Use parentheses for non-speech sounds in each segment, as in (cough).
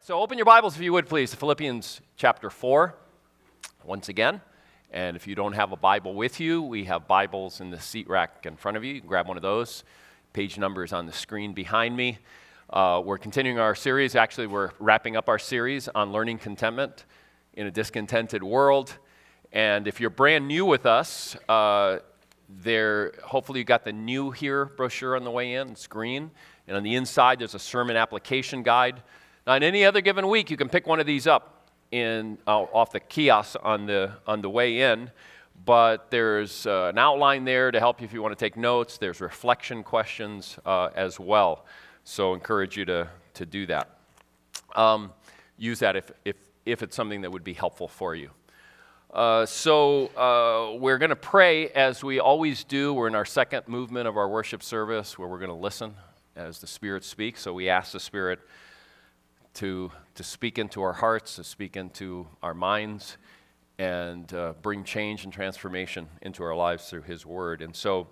right, so open your Bibles if you would, please, to Philippians chapter 4, once again. And if you don't have a Bible with you, we have Bibles in the seat rack in front of you. You can grab one of those. Page number is on the screen behind me. Uh, we're continuing our series. Actually, we're wrapping up our series on learning contentment in a discontented world. And if you're brand new with us, uh, there, hopefully you got the new here brochure on the way in. It's green. And on the inside, there's a sermon application guide on any other given week, you can pick one of these up in, uh, off the kiosk on the, on the way in. But there's uh, an outline there to help you if you want to take notes. There's reflection questions uh, as well. So, encourage you to, to do that. Um, use that if, if, if it's something that would be helpful for you. Uh, so, uh, we're going to pray as we always do. We're in our second movement of our worship service where we're going to listen as the Spirit speaks. So, we ask the Spirit to, to speak into our hearts, to speak into our minds, and uh, bring change and transformation into our lives through His Word. And so,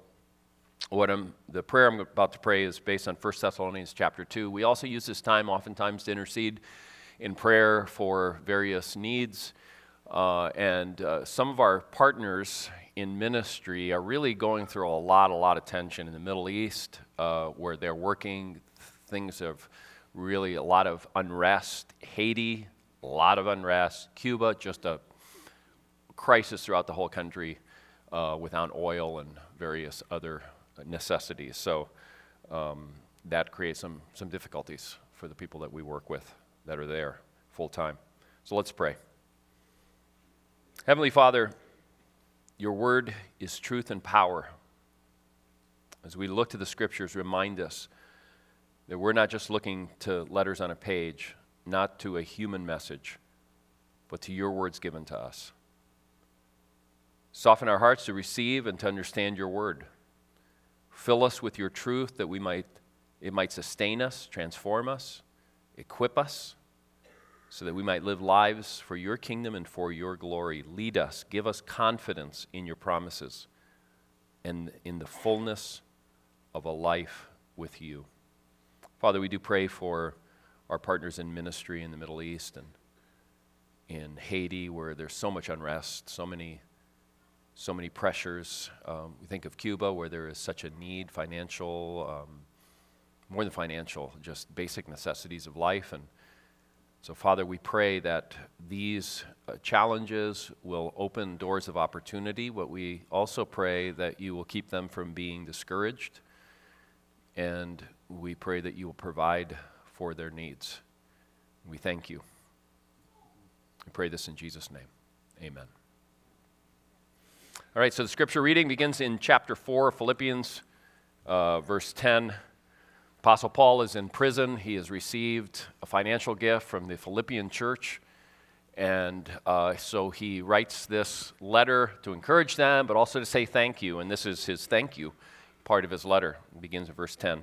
what I'm, the prayer I'm about to pray is based on 1 Thessalonians chapter 2. We also use this time oftentimes to intercede in prayer for various needs. Uh, and uh, some of our partners in ministry are really going through a lot, a lot of tension in the Middle East, uh, where they're working. Things have really a lot of unrest. Haiti, a lot of unrest. Cuba, just a crisis throughout the whole country uh, without oil and various other necessities. So um, that creates some, some difficulties for the people that we work with that are there full time. So let's pray. Heavenly Father, your word is truth and power. As we look to the scriptures, remind us that we're not just looking to letters on a page, not to a human message, but to your words given to us. Soften our hearts to receive and to understand your word. Fill us with your truth that we might, it might sustain us, transform us, equip us, so that we might live lives for your kingdom and for your glory. Lead us, give us confidence in your promises and in the fullness of a life with you. Father, we do pray for our partners in ministry in the Middle East and in Haiti, where there's so much unrest, so many, so many pressures. Um, we think of Cuba, where there is such a need, financial, um, more than financial, just basic necessities of life. And so, Father, we pray that these uh, challenges will open doors of opportunity, but we also pray that you will keep them from being discouraged and we pray that you will provide for their needs. We thank you. We pray this in Jesus' name. Amen. All right, so the scripture reading begins in chapter 4 of Philippians, uh, verse 10. Apostle Paul is in prison. He has received a financial gift from the Philippian church. And uh, so he writes this letter to encourage them, but also to say thank you. And this is his thank you part of his letter. It begins in verse 10.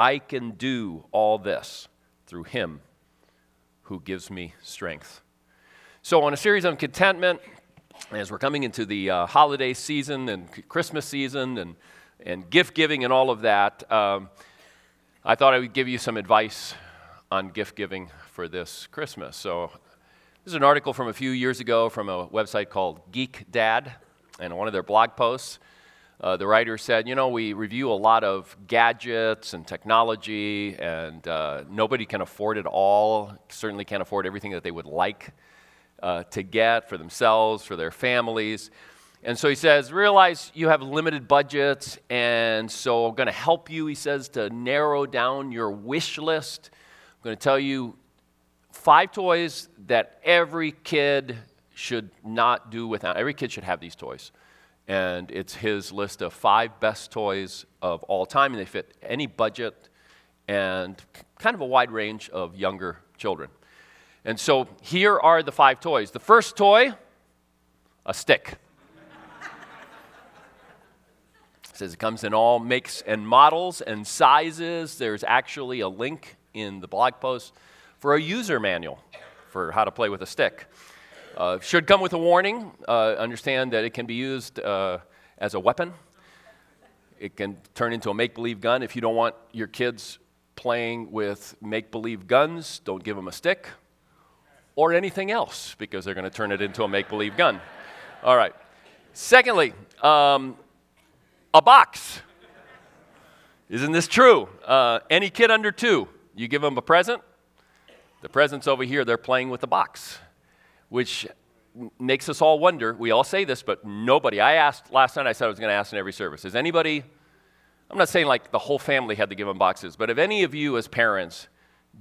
I can do all this through Him who gives me strength. So, on a series on contentment, as we're coming into the uh, holiday season and Christmas season and, and gift giving and all of that, um, I thought I would give you some advice on gift giving for this Christmas. So, this is an article from a few years ago from a website called Geek Dad, and one of their blog posts. Uh, the writer said, You know, we review a lot of gadgets and technology, and uh, nobody can afford it all, certainly can't afford everything that they would like uh, to get for themselves, for their families. And so he says, Realize you have limited budgets, and so I'm going to help you, he says, to narrow down your wish list. I'm going to tell you five toys that every kid should not do without. Every kid should have these toys. And it's his list of five best toys of all time, and they fit any budget and kind of a wide range of younger children. And so here are the five toys. The first toy, a stick. it says it comes in all makes and models and sizes. There's actually a link in the blog post for a user manual for how to play with a stick. Uh, should come with a warning. Uh, understand that it can be used uh, as a weapon. It can turn into a make believe gun. If you don't want your kids playing with make believe guns, don't give them a stick or anything else because they're going to turn it into a make believe gun. All right. Secondly, um, a box. Isn't this true? Uh, any kid under two, you give them a present, the present's over here, they're playing with the box, which makes us all wonder. We all say this, but nobody. I asked last night, I said I was going to ask in every service. Is anybody, I'm not saying like the whole family had to give them boxes, but if any of you as parents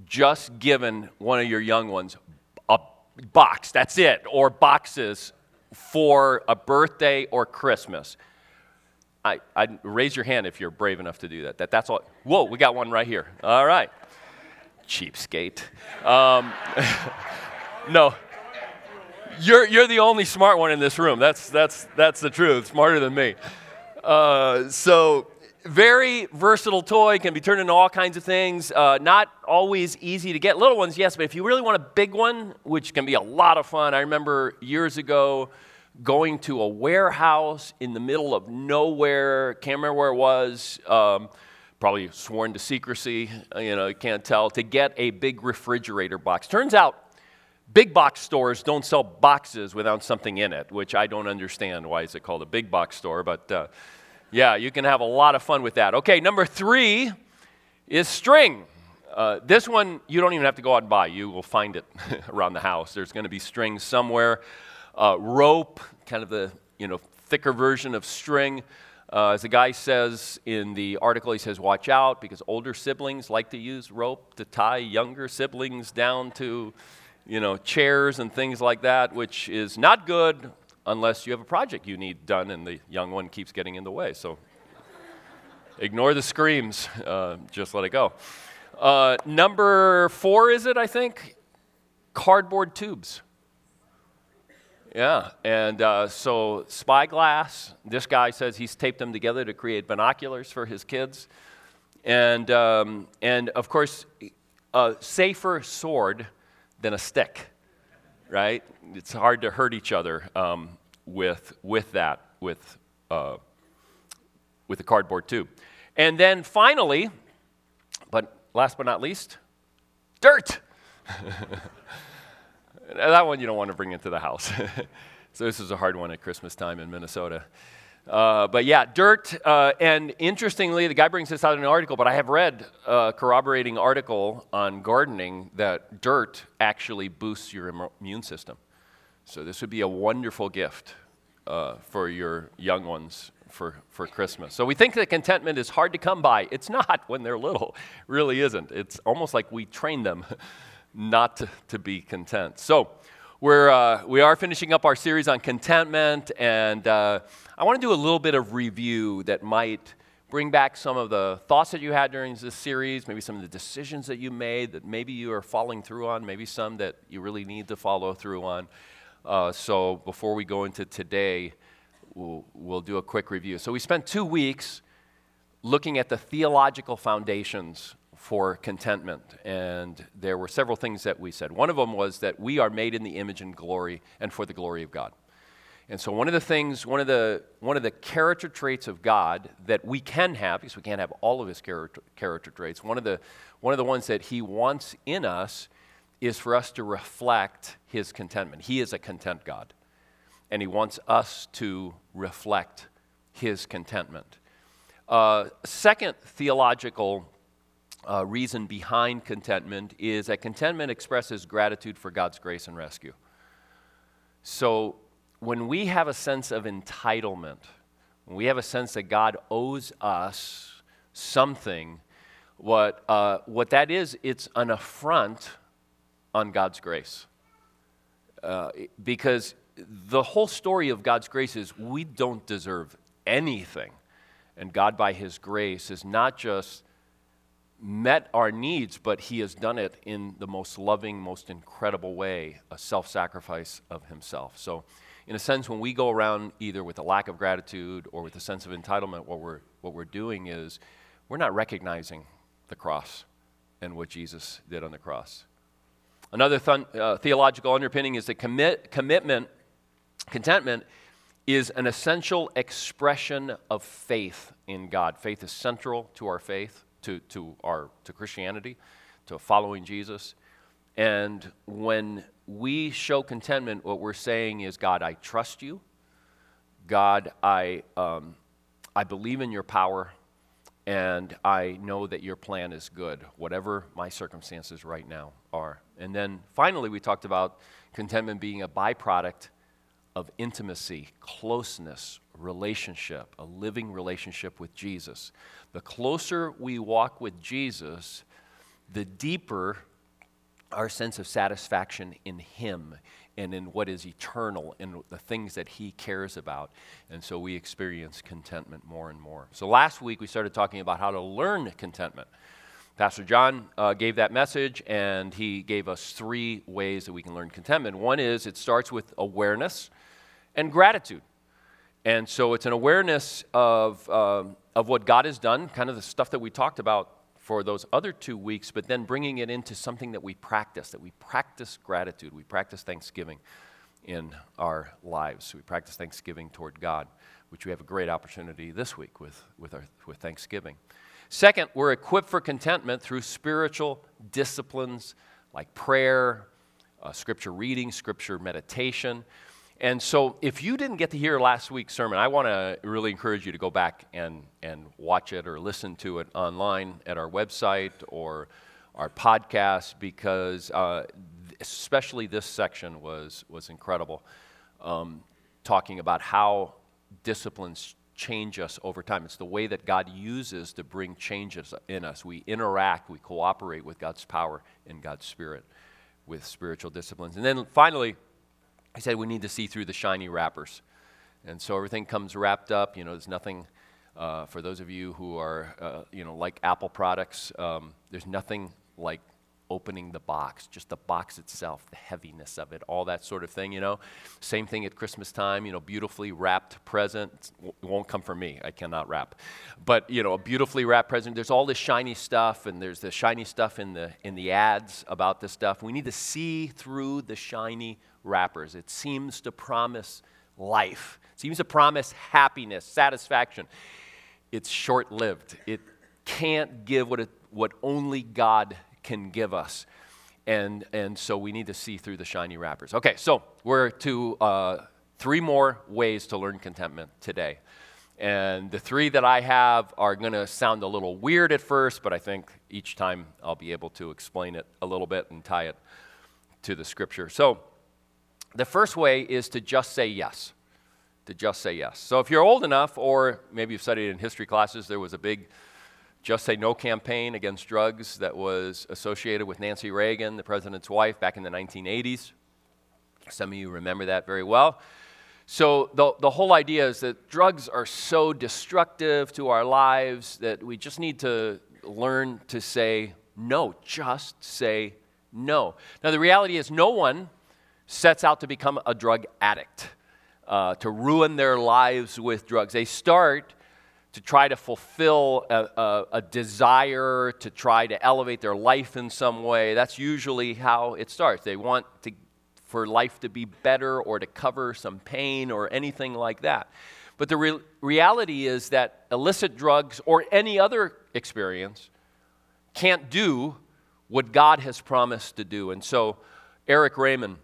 just given one of your young ones a box, that's it, or boxes for a birthday or Christmas, I, I raise your hand if you're brave enough to do that. that. That's all. Whoa, we got one right here. All right. Cheapskate. Um, (laughs) no. You're, you're the only smart one in this room. That's, that's, that's the truth. Smarter than me. Uh, so, very versatile toy, can be turned into all kinds of things. Uh, not always easy to get. Little ones, yes, but if you really want a big one, which can be a lot of fun, I remember years ago going to a warehouse in the middle of nowhere, can't remember where it was. Um, probably sworn to secrecy, you know, can't tell, to get a big refrigerator box. Turns out big box stores don't sell boxes without something in it, which I don't understand. Why is it called a big box store? But uh, yeah, you can have a lot of fun with that. Okay, number three is string. Uh, this one you don't even have to go out and buy. You will find it (laughs) around the house. There's going to be string somewhere. Uh, rope, kind of the you know thicker version of string. Uh, as the guy says in the article, he says, watch out because older siblings like to use rope to tie younger siblings down to you know, chairs and things like that, which is not good unless you have a project you need done and the young one keeps getting in the way. So ignore the screams, uh, just let it go. Uh, number four, is it, I think? Cardboard tubes. Yeah, and uh, so spyglass, this guy says he's taped them together to create binoculars for his kids. And, um, and of course, a safer sword than a stick, right? It's hard to hurt each other um, with, with that, with, uh, with a cardboard tube. And then finally, but last but not least, dirt. (laughs) that one you don't want to bring into the house. (laughs) so this is a hard one at Christmas time in Minnesota. Uh, but yeah, dirt. Uh, and interestingly, the guy brings this out in an article, but I have read a corroborating article on gardening that dirt actually boosts your immune system. So this would be a wonderful gift uh, for your young ones for, for Christmas. So we think that contentment is hard to come by. It's not when they're little, it really isn't. It's almost like we train them (laughs) not to, to be content. So we're, uh, we are finishing up our series on contentment, and uh, I want to do a little bit of review that might bring back some of the thoughts that you had during this series, maybe some of the decisions that you made that maybe you are following through on, maybe some that you really need to follow through on. Uh, so before we go into today, we'll, we'll do a quick review. So we spent two weeks looking at the theological foundations for contentment. And there were several things that we said. One of them was that we are made in the image and glory and for the glory of God. And so one of the things, one of the, one of the character traits of God that we can have, because we can't have all of his character, character traits, one of, the, one of the ones that he wants in us is for us to reflect his contentment. He is a content God. And he wants us to reflect his contentment. Uh, second theological uh, reason behind contentment is that contentment expresses gratitude for God's grace and rescue. So when we have a sense of entitlement, when we have a sense that God owes us something, what, uh, what that is, it's an affront on God's grace. Uh, because the whole story of God's grace is we don't deserve anything. And God, by His grace, is not just met our needs, but He has done it in the most loving, most incredible way a self sacrifice of Himself. So, in a sense, when we go around either with a lack of gratitude or with a sense of entitlement, what we're, what we're doing is we're not recognizing the cross and what Jesus did on the cross. Another uh, theological underpinning is that commit, commitment, contentment is an essential expression of faith in God. Faith is central to our faith to, to, our, to Christianity, to following Jesus. And when we show contentment, what we're saying is, God, I trust you. God, I, um, I believe in your power, and I know that your plan is good, whatever my circumstances right now are. And then finally, we talked about contentment being a byproduct of intimacy, closeness, relationship, a living relationship with Jesus. The closer we walk with Jesus, the deeper our sense of satisfaction in Him and in what is eternal and the things that He cares about. And so we experience contentment more and more. So last week we started talking about how to learn contentment. Pastor John uh, gave that message, and he gave us three ways that we can learn contentment. One is it starts with awareness and gratitude. And so it's an awareness of, um, of what God has done, kind of the stuff that we talked about for those other two weeks, but then bringing it into something that we practice, that we practice gratitude, we practice thanksgiving in our lives. We practice thanksgiving toward God, which we have a great opportunity this week with, with, our, with Thanksgiving. Second, we're equipped for contentment through spiritual disciplines like prayer, uh, scripture reading, scripture meditation. And so, if you didn't get to hear last week's sermon, I want to really encourage you to go back and, and watch it or listen to it online at our website or our podcast because, uh, especially this section was, was incredible. Um, talking about how disciplines change us over time. It's the way that God uses to bring changes in us. We interact, we cooperate with God's power and God's Spirit with spiritual disciplines. And then finally, he said we need to see through the shiny wrappers. And so everything comes wrapped up. You know, there's nothing, uh, for those of you who are, uh, you know, like Apple products, um, there's nothing like opening the box, just the box itself, the heaviness of it, all that sort of thing, you know. Same thing at Christmas time, you know, beautifully wrapped present. Won't come from me, I cannot wrap. But, you know, a beautifully wrapped present, there's all this shiny stuff, and there's the shiny stuff in the, in the ads about this stuff. We need to see through the shiny wrappers. It seems to promise life, it seems to promise happiness, satisfaction. It's short lived. It can't give what, it, what only God can give us. And, and so we need to see through the shiny wrappers. Okay, so we're to uh, three more ways to learn contentment today. And the three that I have are going to sound a little weird at first, but I think each time I'll be able to explain it a little bit and tie it to the scripture. So, the first way is to just say yes. To just say yes. So if you're old enough, or maybe you've studied in history classes, there was a big Just Say No campaign against drugs that was associated with Nancy Reagan, the president's wife, back in the 1980s. Some of you remember that very well. So, the, the whole idea is that drugs are so destructive to our lives that we just need to learn to say no. Just say no. Now, the reality is, no one sets out to become a drug addict, uh, to ruin their lives with drugs. They start to try to fulfill a, a, a, desire, to try to elevate their life in some way. That's usually how it starts. They want to, for life to be better or to cover some pain or anything like that. But the re- reality is that illicit drugs or any other experience can't do what God has promised to do. And so, Erik Raymond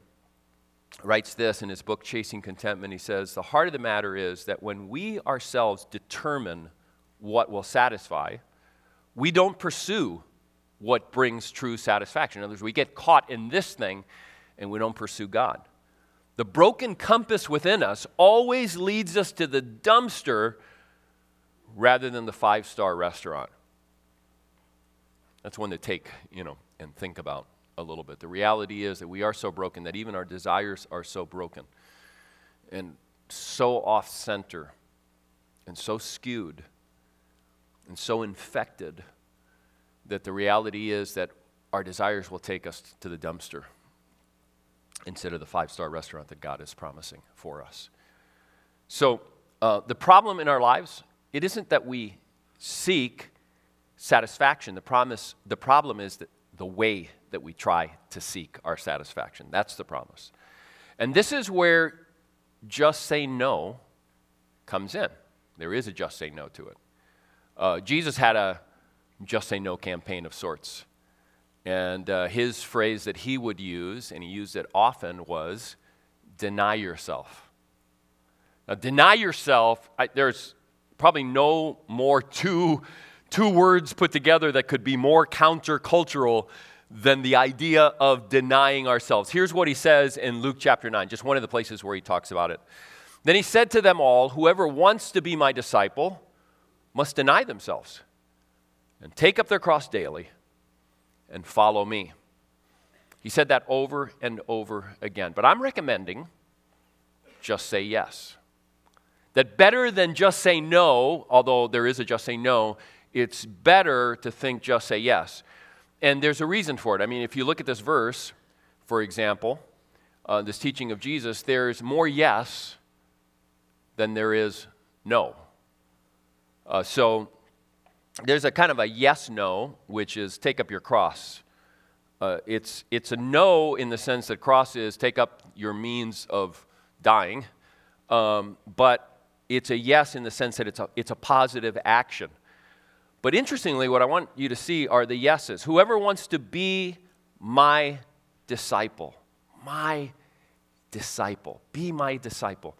writes this in his book, Chasing Contentment. He says, The heart of the matter is that when we ourselves determine what will satisfy, we don't pursue what brings true satisfaction. In other words, we get caught in this thing and we don't pursue God. The broken compass within us always leads us to the dumpster rather than the five star restaurant. That's one to take, you know, and think about a little bit. The reality is that we are so broken that even our desires are so broken and so off center and so skewed and so infected that the reality is that our desires will take us to the dumpster instead of the five star restaurant that God is promising for us. So, uh, the problem in our lives, it isn't that we seek satisfaction. The, promise, the problem is that the way that we try to seek our satisfaction. That's the promise. And this is where just say no comes in. There is a just say no to it. Uh, Jesus had a just say no campaign of sorts. And uh, his phrase that he would use, and he used it often, was deny yourself. Now, deny yourself, I, there's probably no more two, two words put together that could be more countercultural than the idea of denying ourselves. Here's what he says in Luke chapter 9, just one of the places where he talks about it. Then he said to them all, Whoever wants to be my disciple must deny themselves and take up their cross daily and follow me. He said that over and over again. But I'm recommending just say yes. That better than just say no, although there is a just say no, it's better to think just say yes. And there's a reason for it. I mean, if you look at this verse, for example, uh, this teaching of Jesus, there's more yes than there is no. Uh, so there's a kind of a yes no, which is take up your cross. Uh, it's, it's a no in the sense that cross is take up your means of dying, um, but it's a yes in the sense that it's a, it's a positive action. But interestingly, what I want you to see are the yeses. Whoever wants to be my disciple, my disciple, be my disciple.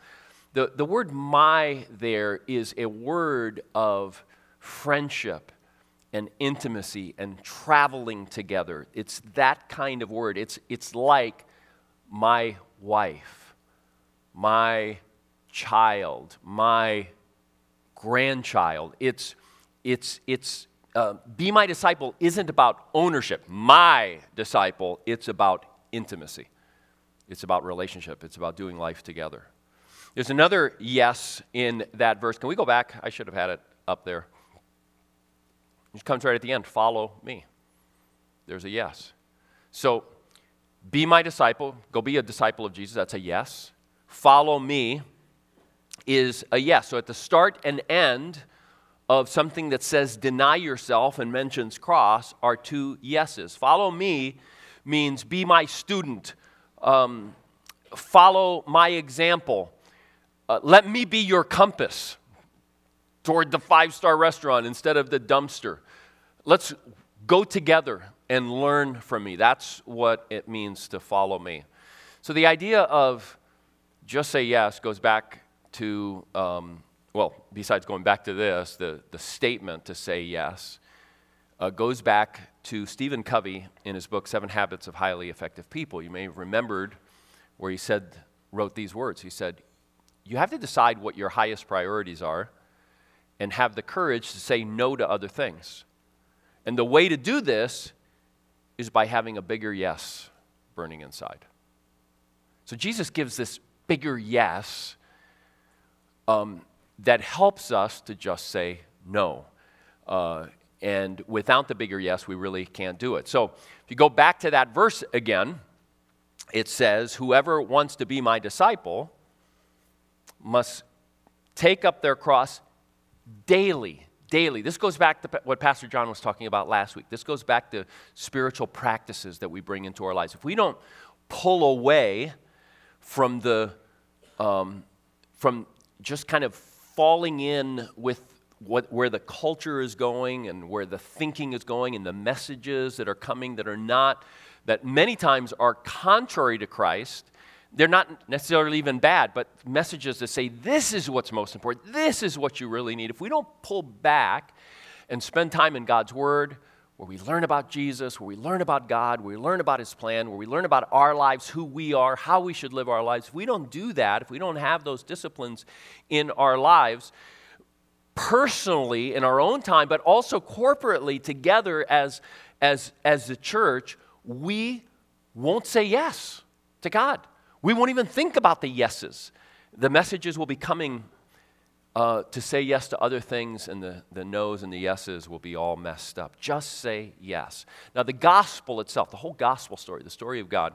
The, the word my there is a word of friendship and intimacy and traveling together. It's that kind of word. It's, it's like my wife, my child, my grandchild. It's, it's, it's, uh, be my disciple isn't about ownership. My disciple, it's about intimacy. It's about relationship. It's about doing life together. There's another yes in that verse. Can we go back? I should have had it up there. It comes right at the end follow me. There's a yes. So, be my disciple. Go be a disciple of Jesus. That's a yes. Follow me is a yes. So, at the start and end of something that says deny yourself and mentions cross are two yeses. Follow me means be my student, um, follow my example, uh, let me be your compass toward the five star restaurant instead of the dumpster. Let's go together and learn from me. That's what it means to follow me. So the idea of just say yes goes back to, um, well, besides going back to this, the, the statement to say yes uh, goes back to Stephen Covey in his book, Seven Habits of Highly Effective People. You may have remembered where he said, wrote these words. He said, You have to decide what your highest priorities are and have the courage to say no to other things. And the way to do this is by having a bigger yes burning inside. So Jesus gives this bigger yes um, that helps us to just say no. Uh, and without the bigger yes, we really can't do it. So if you go back to that verse again, it says, Whoever wants to be my disciple must take up their cross daily daily. This goes back to what Pastor John was talking about last week. This goes back to spiritual practices that we bring into our lives. If we don't pull away from the um, from just kind of falling in with what, where the culture is going and where the thinking is going and the messages that are coming that are not that many times are contrary to Christ they're not necessarily even bad, but messages that say this is what's most important, this is what you really need. If we don't pull back and spend time in God's Word, where we learn about Jesus, where we learn about God, where we learn about His plan, where we learn about our lives, who we are, how we should live our lives, if we don't do that, if we don't have those disciplines in our lives, personally in our own time, but also corporately together as, as, as the church, we won't say yes to God. We won't even think about the yeses. The messages will be coming uh, to say yes to other things, and the, the no's and the yeses will be all messed up. Just say yes. Now, the gospel itself, the whole gospel story, the story of God,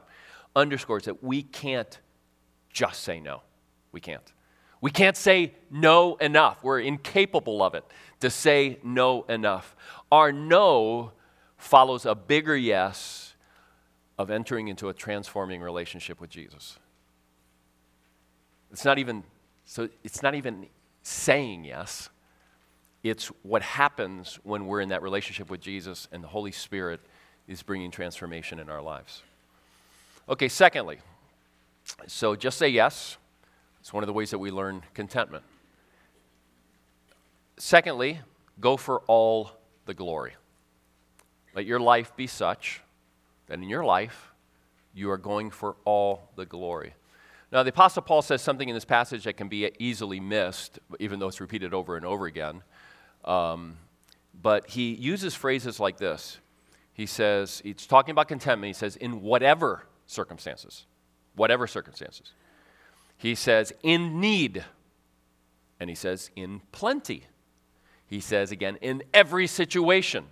underscores that we can't just say no. We can't. We can't say no enough. We're incapable of it to say no enough. Our no follows a bigger yes of entering into a transforming relationship with Jesus. It's not even so it's not even saying yes. It's what happens when we're in that relationship with Jesus and the Holy Spirit is bringing transformation in our lives. Okay, secondly, so just say yes. It's one of the ways that we learn contentment. Secondly, go for all the glory. Let your life be such that in your life you are going for all the glory. Now, the Apostle Paul says something in this passage that can be easily missed, even though it's repeated over and over again. Um, but he uses phrases like this. He says, he's talking about contentment. He says, in whatever circumstances, whatever circumstances. He says, in need. And he says, in plenty. He says again, in every situation.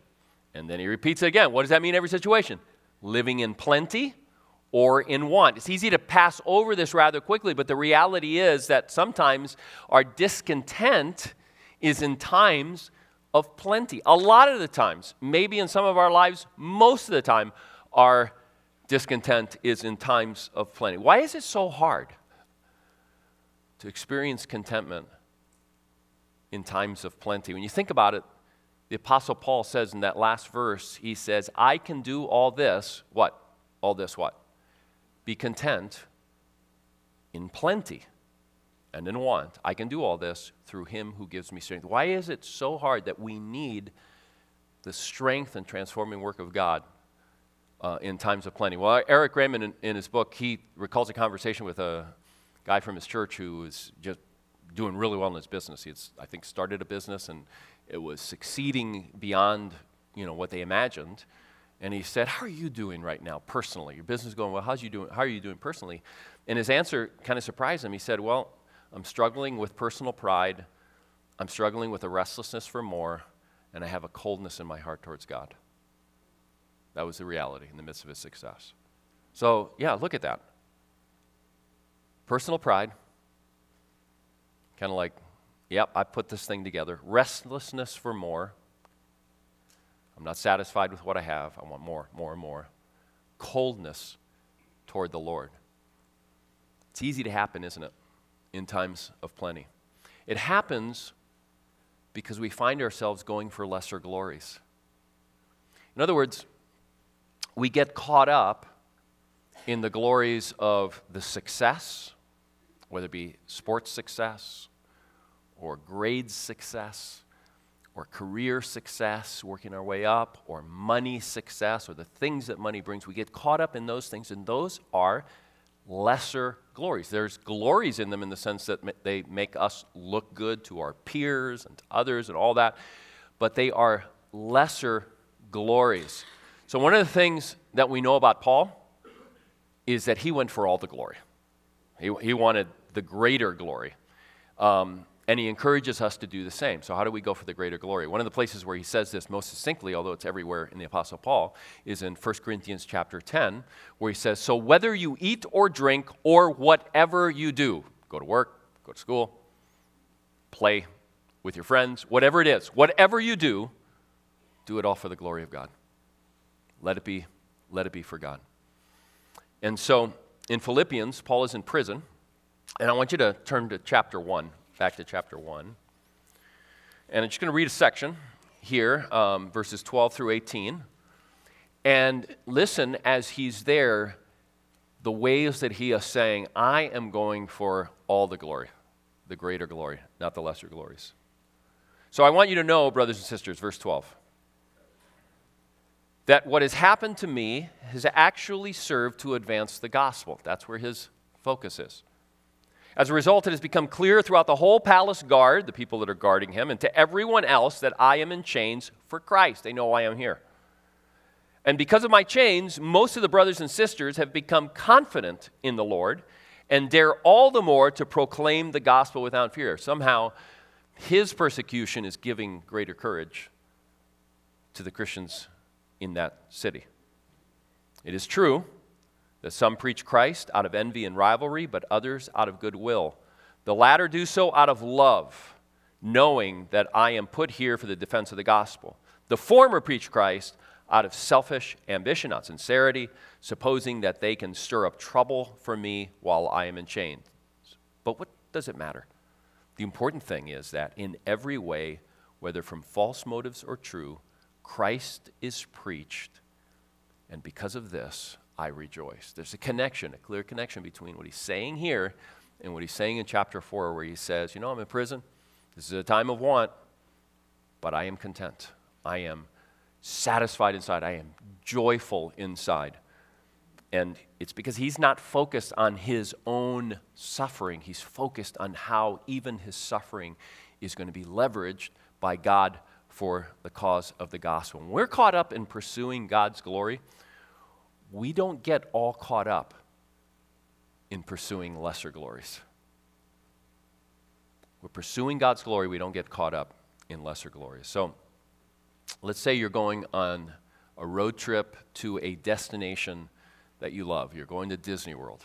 And then he repeats it again. What does that mean, every situation? Living in plenty or in want. It's easy to pass over this rather quickly, but the reality is that sometimes our discontent is in times of plenty. A lot of the times, maybe in some of our lives, most of the time, our discontent is in times of plenty. Why is it so hard to experience contentment in times of plenty? When you think about it, the Apostle Paul says in that last verse, he says, I can do all this, what? All this, what? Be content in plenty and in want. I can do all this through him who gives me strength. Why is it so hard that we need the strength and transforming work of God uh, in times of plenty? Well, Erik Raymond, in, in his book, he recalls a conversation with a guy from his church who was just doing really well in his business. He had, I think, started a business and it was succeeding beyond you know, what they imagined. And he said, How are you doing right now personally? Your business is going well. How's you doing? How are you doing personally? And his answer kind of surprised him. He said, Well, I'm struggling with personal pride. I'm struggling with a restlessness for more, and I have a coldness in my heart towards God. That was the reality in the midst of his success. So, yeah, look at that. Personal pride, kind of like, yep, I put this thing together. Restlessness for more, I'm not satisfied with what I have. I want more, more, and more. Coldness toward the Lord. It's easy to happen, isn't it, in times of plenty? It happens because we find ourselves going for lesser glories. In other words, we get caught up in the glories of the success, whether it be sports success or grades success or career success, working our way up, or money success, or the things that money brings. We get caught up in those things, and those are lesser glories. There's glories in them in the sense that they make us look good to our peers and to others and all that, but they are lesser glories. So, one of the things that we know about Paul is that he went for all the glory, he, he wanted the greater glory. Um, and he encourages us to do the same. So, how do we go for the greater glory? One of the places where he says this most succinctly, although it's everywhere in the Apostle Paul, is in 1 Corinthians chapter 10, where he says, So, whether you eat or drink or whatever you do, go to work, go to school, play with your friends, whatever it is, whatever you do, do it all for the glory of God. Let it be, let it be for God. And so, in Philippians, Paul is in prison, and I want you to turn to chapter 1 back to chapter 1. And I'm just going to read a section here, um, verses 12 through 18. And listen as he's there, the ways that he is saying, I am going for all the glory, the greater glory, not the lesser glories. So I want you to know, brothers and sisters, verse 12, that what has happened to me has actually served to advance the gospel. That's where his focus is. As a result, it has become clear throughout the whole palace guard, the people that are guarding him, and to everyone else that I am in chains for Christ. They know I am here. And because of my chains, most of the brothers and sisters have become confident in the Lord and dare all the more to proclaim the gospel without fear. Somehow, his persecution is giving greater courage to the Christians in that city. It is true that some preach Christ out of envy and rivalry, but others out of goodwill. The latter do so out of love, knowing that I am put here for the defense of the gospel. The former preach Christ out of selfish ambition, not sincerity, supposing that they can stir up trouble for me while I am in chains. But what does it matter? The important thing is that in every way, whether from false motives or true, Christ is preached, and because of this, I rejoice. There's a connection, a clear connection between what he's saying here and what he's saying in chapter 4, where he says, You know, I'm in prison. This is a time of want, but I am content. I am satisfied inside. I am joyful inside. And it's because he's not focused on his own suffering. He's focused on how even his suffering is going to be leveraged by God for the cause of the gospel. When we're caught up in pursuing God's glory, we don't get all caught up in pursuing lesser glories. We're pursuing God's glory, we don't get caught up in lesser glories. So let's say you're going on a road trip to a destination that you love. You're going to Disney World.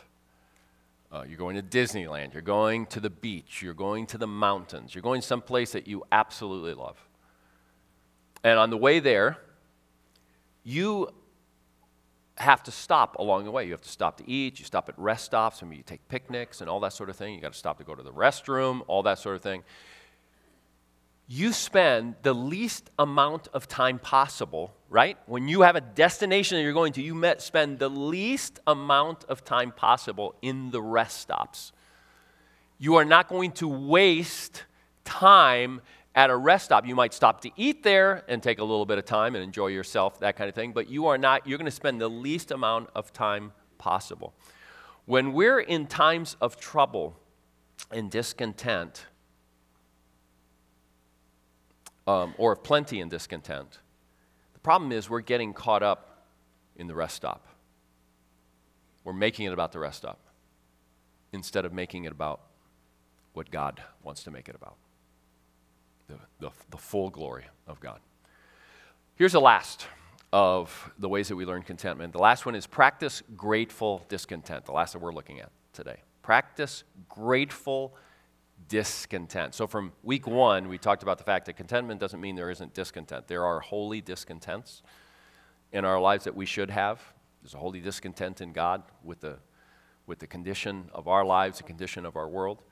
Uh, you're going to Disneyland. You're going to the beach. You're going to the mountains. You're going someplace that you absolutely love. And on the way there, you have to stop along the way. You have to stop to eat, you stop at rest stops, maybe you take picnics and all that sort of thing. You got to stop to go to the restroom, all that sort of thing. You spend the least amount of time possible, right? When you have a destination that you're going to, you met, spend the least amount of time possible in the rest stops. You are not going to waste time at a rest stop. You might stop to eat there and take a little bit of time and enjoy yourself, that kind of thing, but you are not, you're going to spend the least amount of time possible. When we're in times of trouble and discontent, um, or of plenty and discontent, the problem is we're getting caught up in the rest stop. We're making it about the rest stop instead of making it about what God wants to make it about the, the, the full glory of God. Here's the last of the ways that we learn contentment. The last one is practice grateful discontent, the last that we're looking at today. Practice grateful discontent. So, from week one, we talked about the fact that contentment doesn't mean there isn't discontent. There are holy discontents in our lives that we should have. There's a holy discontent in God with the, with the condition of our lives, the condition of our world.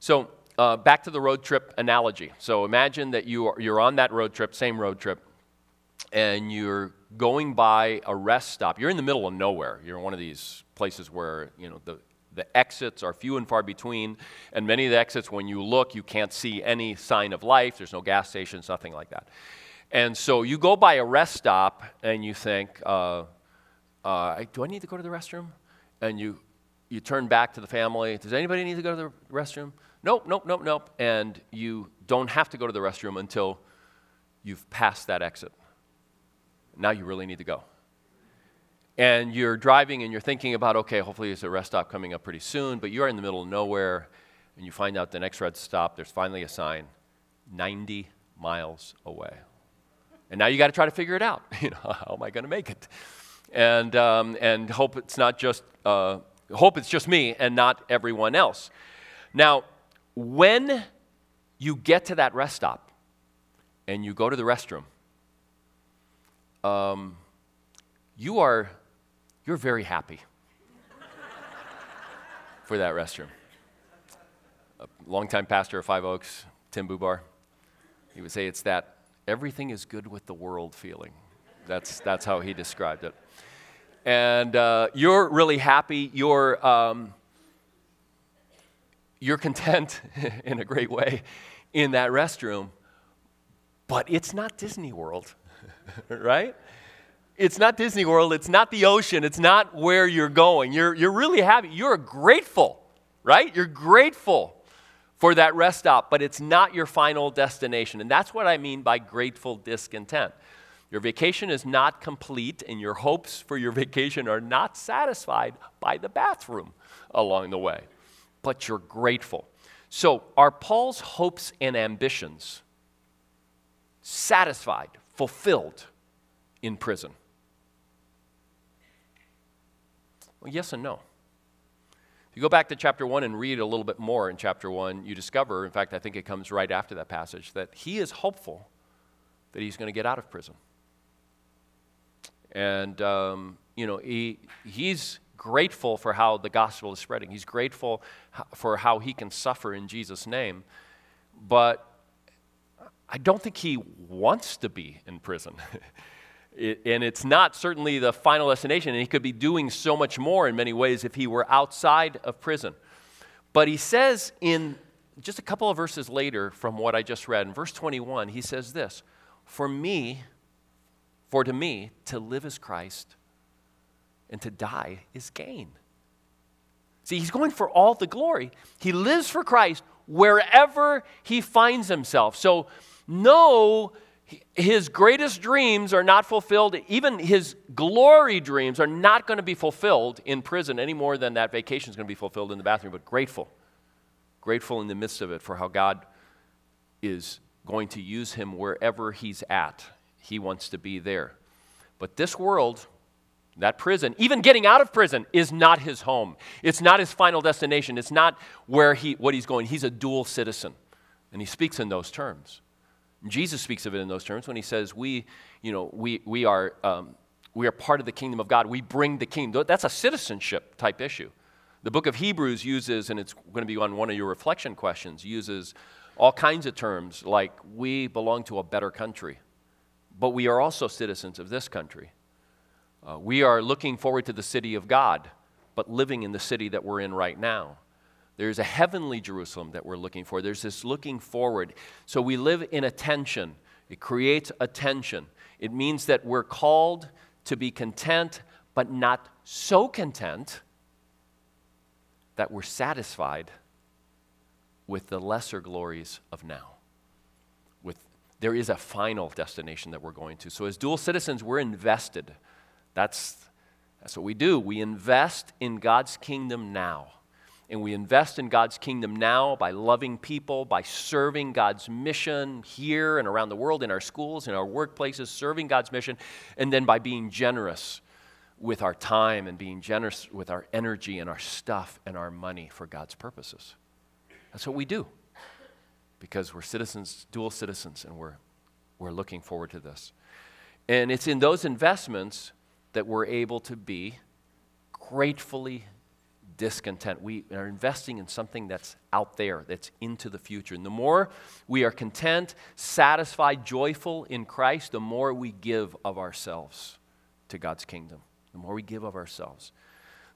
So, uh, back to the road trip analogy. So imagine that you are, you're on that road trip, same road trip, and you're going by a rest stop. You're in the middle of nowhere. You're in one of these places where you know the the exits are few and far between, and many of the exits, when you look, you can't see any sign of life. There's no gas stations, nothing like that. And so you go by a rest stop, and you think, uh, uh, "Do I need to go to the restroom?" And you you turn back to the family. Does anybody need to go to the restroom? Nope, nope, nope, nope. And you don't have to go to the restroom until you've passed that exit. Now you really need to go. And you're driving and you're thinking about, okay, hopefully there's a rest stop coming up pretty soon, but you're in the middle of nowhere and you find out the next red stop, there's finally a sign 90 miles away. And now you got to try to figure it out. (laughs) You know, how am I going to make it? And, um, and hope it's not just, uh, hope it's just me and not everyone else. Now, when you get to that rest stop and you go to the restroom, um, you are you're very happy (laughs) for that restroom. A longtime pastor of Five Oaks, Tim Bubar, he would say it's that everything is good with the world feeling. That's, that's how he described it. And uh, you're really happy. You're, um, you're content (laughs) in a great way in that restroom, but it's not Disney World, (laughs) right? It's not Disney World, it's not the ocean, it's not where you're going. You're, you're really happy, you're grateful, right? You're grateful for that rest stop, but it's not your final destination. And that's what I mean by grateful discontent. Your vacation is not complete, and your hopes for your (laughs) vacation are not satisfied by the bathroom along the way but you're grateful. So, are Paul's hopes and ambitions satisfied, fulfilled in prison? Well, yes and no. If you go back to chapter 1 and read a little bit more in chapter 1, you discover, in fact, I think it comes right after that passage, that he is hopeful that he's going to get out of prison. And, um, you know, he, he's grateful for how the gospel is spreading. He's grateful for how he can suffer in Jesus' name. But I don't think he wants to be in prison. (laughs) it, and it's not certainly the final destination. And he could be doing so much more in many ways if he were outside of prison. But he says in just a couple of verses later from what I just read, in verse 21, he says this For me, for to me, to live is Christ and to die is gain. See, he's going for all the glory. He lives for Christ wherever he finds himself. So, no, his greatest dreams are not fulfilled. Even his glory dreams are not going to be fulfilled in prison any more than that vacation is going to be fulfilled in the bathroom. But grateful, grateful in the midst of it for how God is going to use him wherever he's at. He wants to be there. But this world, that prison, even getting out of prison, is not his home. It's not his final destination. It's not where he, what he's going. He's a dual citizen. And he speaks in those terms. Jesus speaks of it in those terms when he says, We, you know, we, we, are, um, we are part of the kingdom of God. We bring the kingdom. That's a citizenship type issue. The book of Hebrews uses, and it's going to be on one of your reflection questions, uses all kinds of terms like we belong to a better country, but we are also citizens of this country. Uh, we are looking forward to the city of God, but living in the city that we're in right now. There's a heavenly Jerusalem that we're looking for. There's this looking forward. So we live in a tension. It creates a tension. It means that we're called to be content, but not so content that we're satisfied with the lesser glories of now. With, there is a final destination that we're going to. So, as dual citizens, we're invested. That's, that's what we do. We invest in God's kingdom now. And we invest in God's kingdom now by loving people, by serving God's mission here and around the world, in our schools, in our workplaces, serving God's mission, and then by being generous with our time and being generous with our energy and our stuff and our money for God's purposes. That's what we do because we're citizens, dual citizens, and we're, we're looking forward to this. And it's in those investments that we're able to be gratefully discontent. We are investing in something that's out there, that's into the future. And the more we are content, satisfied, joyful in Christ, the more we give of ourselves to God's kingdom. The more we give of ourselves.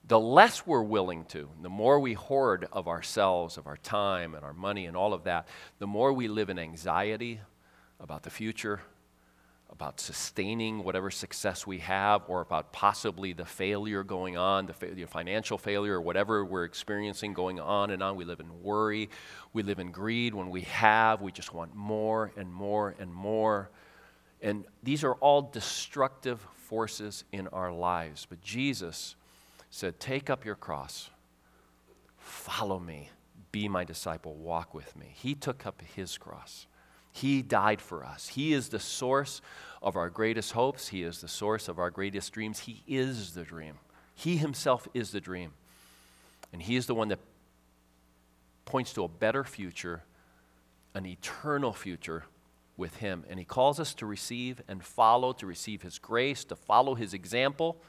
The less we're willing to, the more we hoard of ourselves, of our time and our money and all of that, the more we live in anxiety about the future, about sustaining whatever success we have or about possibly the failure going on, the, fa- the, financial failure or whatever we're experiencing going on and on. We live in worry. We live in greed. When we have, we just want more and more and more. And these are all destructive forces in our lives. But Jesus said, Take up your cross, follow me, be my disciple, walk with me. He took up his cross. He died for us. He is the source of our greatest hopes. He is the source of our greatest dreams. He is the dream. He himself is the dream. And He is the one that points to a better future, an eternal future with Him. And He calls us to receive and follow, to receive His grace, to follow His example,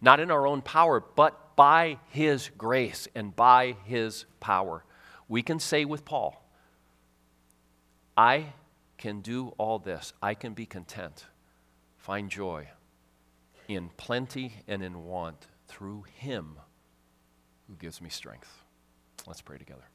not in our own power, but by His grace and by His power. We can say with Paul, I can do all this. I can be content, find joy in plenty and in want through Him who gives me strength. Let's pray together.